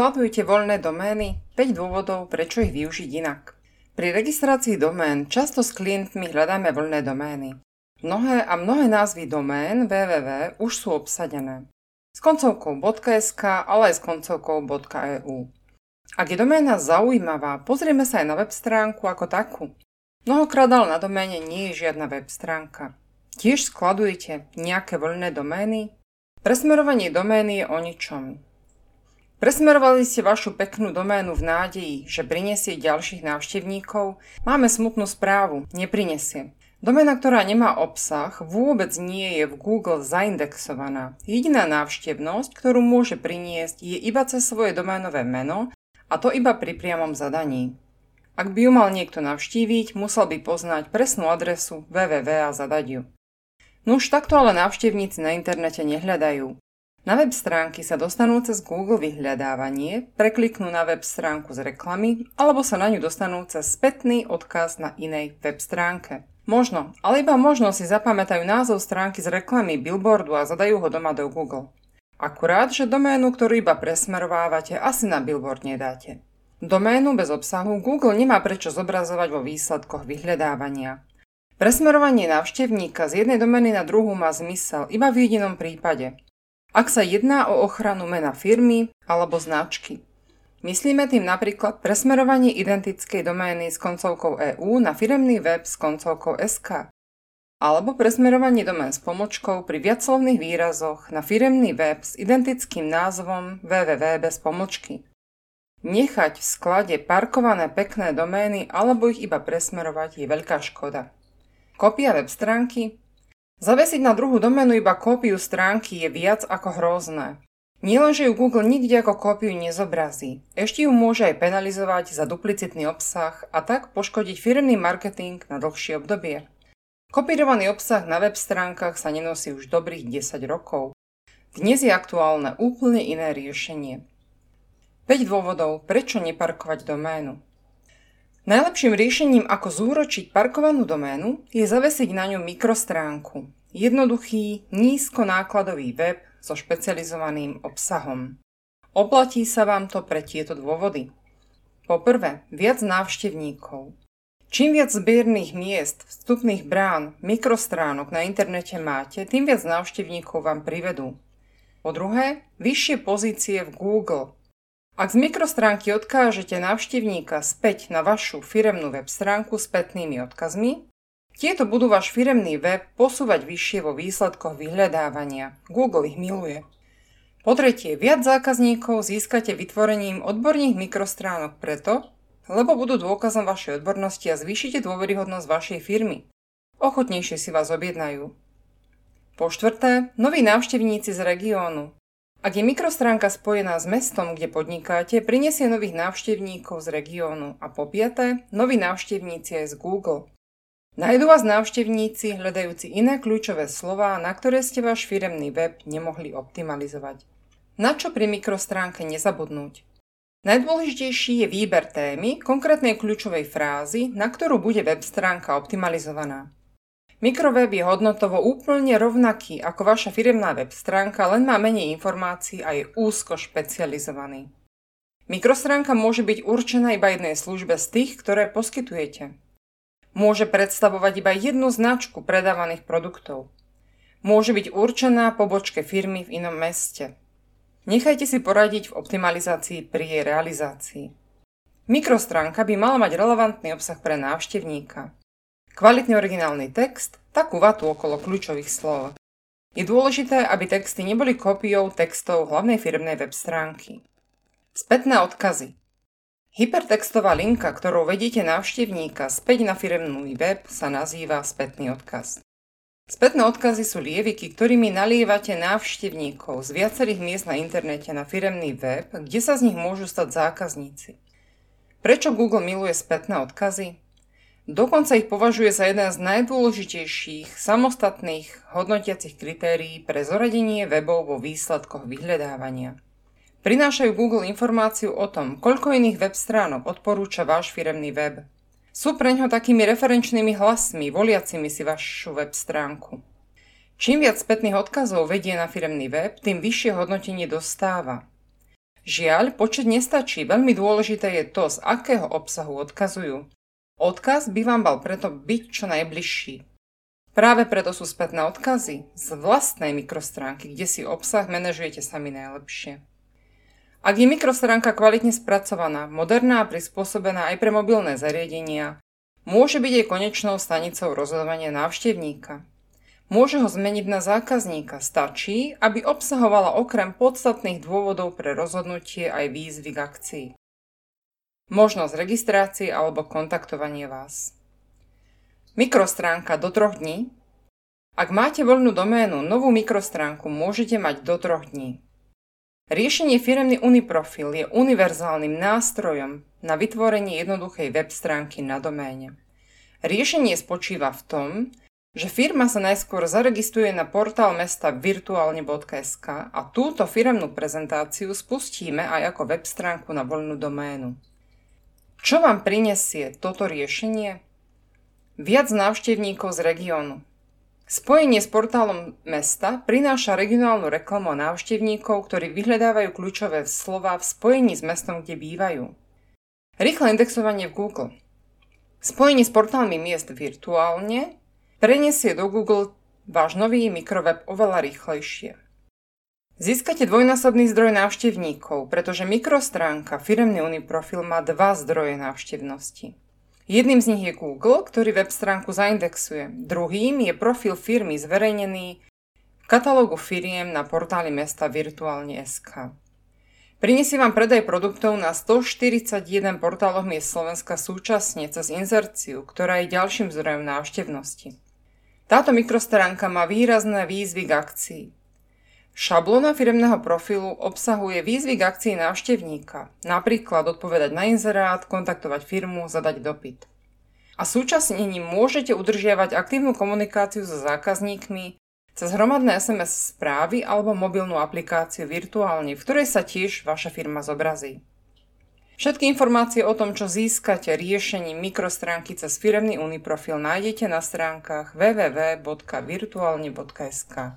Skladujete voľné domény? 5 dôvodov, prečo ich využiť inak. Pri registrácii domén často s klientmi hľadáme voľné domény. Mnohé a mnohé názvy domén www už sú obsadené. S koncovkou .sk, ale aj s koncovkou .eu. Ak je doména zaujímavá, pozrieme sa aj na web stránku ako takú. Mnohokrát ale na doméne nie je žiadna web stránka. Tiež skladujete nejaké voľné domény? Presmerovanie domény je o ničom. Presmerovali ste vašu peknú doménu v nádeji, že prinesie ďalších návštevníkov? Máme smutnú správu, neprinesie. Doména, ktorá nemá obsah, vôbec nie je v Google zaindexovaná. Jediná návštevnosť, ktorú môže priniesť, je iba cez svoje doménové meno a to iba pri priamom zadaní. Ak by ju mal niekto navštíviť, musel by poznať presnú adresu www a zadať ju. No už takto ale návštevníci na internete nehľadajú. Na web stránky sa dostanú cez Google vyhľadávanie, prekliknú na web stránku s reklamy alebo sa na ňu dostanú cez spätný odkaz na inej web stránke. Možno, ale iba možno si zapamätajú názov stránky z reklamy billboardu a zadajú ho doma do Google. Akurát, že doménu, ktorú iba presmerovávate, asi na billboard nedáte. Doménu bez obsahu Google nemá prečo zobrazovať vo výsledkoch vyhľadávania. Presmerovanie návštevníka z jednej domény na druhú má zmysel iba v jedinom prípade – ak sa jedná o ochranu mena firmy alebo značky. Myslíme tým napríklad presmerovanie identickej domény s koncovkou EU na firemný web s koncovkou SK alebo presmerovanie domén s pomočkou pri viaclovných výrazoch na firemný web s identickým názvom www bez pomočky. Nechať v sklade parkované pekné domény alebo ich iba presmerovať je veľká škoda. Kopia web stránky Zavesiť na druhú doménu iba kópiu stránky je viac ako hrozné. Nielenže ju Google nikde ako kópiu nezobrazí, ešte ju môže aj penalizovať za duplicitný obsah a tak poškodiť firmný marketing na dlhšie obdobie. Kopírovaný obsah na web stránkach sa nenosí už dobrých 10 rokov. Dnes je aktuálne úplne iné riešenie. 5 dôvodov, prečo neparkovať doménu. Najlepším riešením, ako zúročiť parkovanú doménu, je zavesiť na ňu mikrostránku. Jednoduchý, nízkonákladový web so špecializovaným obsahom. Oplatí sa vám to pre tieto dôvody. Po prvé, viac návštevníkov. Čím viac zbiernych miest, vstupných brán, mikrostránok na internete máte, tým viac návštevníkov vám privedú. Po druhé, vyššie pozície v Google, ak z mikrostránky odkážete návštevníka späť na vašu firemnú web stránku s spätnými odkazmi, tieto budú váš firemný web posúvať vyššie vo výsledkoch vyhľadávania. Google ich miluje. Po tretie, viac zákazníkov získate vytvorením odborných mikrostránok preto, lebo budú dôkazom vašej odbornosti a zvýšite dôveryhodnosť vašej firmy. Ochotnejšie si vás objednajú. Po štvrté, noví návštevníci z regiónu. Ak je mikrostránka spojená s mestom, kde podnikáte, prinesie nových návštevníkov z regiónu a po piaté, noví návštevníci aj z Google. Najdu vás návštevníci hľadajúci iné kľúčové slová, na ktoré ste váš firemný web nemohli optimalizovať. Na čo pri mikrostránke nezabudnúť? Najdôležitejší je výber témy, konkrétnej kľúčovej frázy, na ktorú bude web stránka optimalizovaná. Mikroweb je hodnotovo úplne rovnaký ako vaša firemná web stránka, len má menej informácií a je úzko špecializovaný. Mikrostránka môže byť určená iba jednej službe z tých, ktoré poskytujete. Môže predstavovať iba jednu značku predávaných produktov. Môže byť určená pobočke firmy v inom meste. Nechajte si poradiť v optimalizácii pri jej realizácii. Mikrostránka by mala mať relevantný obsah pre návštevníka. Kvalitný originálny text, takú vatu okolo kľúčových slov. Je dôležité, aby texty neboli kópiou textov hlavnej firmnej web stránky. Spätné odkazy. Hypertextová linka, ktorou vedíte návštevníka späť na firemný web, sa nazýva spätný odkaz. Spätné odkazy sú lieviky, ktorými nalievate návštevníkov z viacerých miest na internete na firemný web, kde sa z nich môžu stať zákazníci. Prečo Google miluje spätné odkazy? Dokonca ich považuje za jeden z najdôležitejších samostatných hodnotiacich kritérií pre zoradenie webov vo výsledkoch vyhľadávania. Prinášajú Google informáciu o tom, koľko iných web stránok odporúča váš firemný web. Sú pre ňo takými referenčnými hlasmi, voliacimi si vašu web stránku. Čím viac spätných odkazov vedie na firemný web, tým vyššie hodnotenie dostáva. Žiaľ, počet nestačí, veľmi dôležité je to, z akého obsahu odkazujú. Odkaz by vám mal preto byť čo najbližší. Práve preto sú spätné odkazy z vlastnej mikrostránky, kde si obsah manažujete sami najlepšie. Ak je mikrostránka kvalitne spracovaná, moderná a prispôsobená aj pre mobilné zariadenia, môže byť jej konečnou stanicou rozhodovania návštevníka. Môže ho zmeniť na zákazníka. Stačí, aby obsahovala okrem podstatných dôvodov pre rozhodnutie aj výzvy k akcii. Možnosť registrácie alebo kontaktovanie vás. Mikrostránka do troch dní. Ak máte voľnú doménu, novú mikrostránku môžete mať do troch dní. Riešenie firemný Uniprofil je univerzálnym nástrojom na vytvorenie jednoduchej web stránky na doméne. Riešenie spočíva v tom, že firma sa najskôr zaregistruje na portál mesta virtuálne.sk a túto firemnú prezentáciu spustíme aj ako web stránku na voľnú doménu. Čo vám prinesie toto riešenie? Viac návštevníkov z regiónu. Spojenie s portálom mesta prináša regionálnu reklamu návštevníkov, ktorí vyhľadávajú kľúčové slova v spojení s mestom, kde bývajú. Rýchle indexovanie v Google. Spojenie s portálmi miest virtuálne preniesie do Google váš nový mikroweb oveľa rýchlejšie. Získate dvojnásobný zdroj návštevníkov, pretože mikrostránka firemný Uniprofil má dva zdroje návštevnosti. Jedným z nich je Google, ktorý web stránku zaindexuje. Druhým je profil firmy zverejnený v katalógu firiem na portáli mesta virtuálne.sk. Prinesie vám predaj produktov na 141 portáloch miest Slovenska súčasne cez inzerciu, ktorá je ďalším zdrojom návštevnosti. Táto mikrostránka má výrazné výzvy k akcii. Šablóna firmného profilu obsahuje výzvy k akcii návštevníka, napríklad odpovedať na inzerát, kontaktovať firmu, zadať dopyt. A súčasne ním môžete udržiavať aktívnu komunikáciu so zákazníkmi cez hromadné SMS správy alebo mobilnú aplikáciu virtuálne, v ktorej sa tiež vaša firma zobrazí. Všetky informácie o tom, čo získate riešením mikrostránky cez firemný Uniprofil nájdete na stránkach www.virtualne.sk.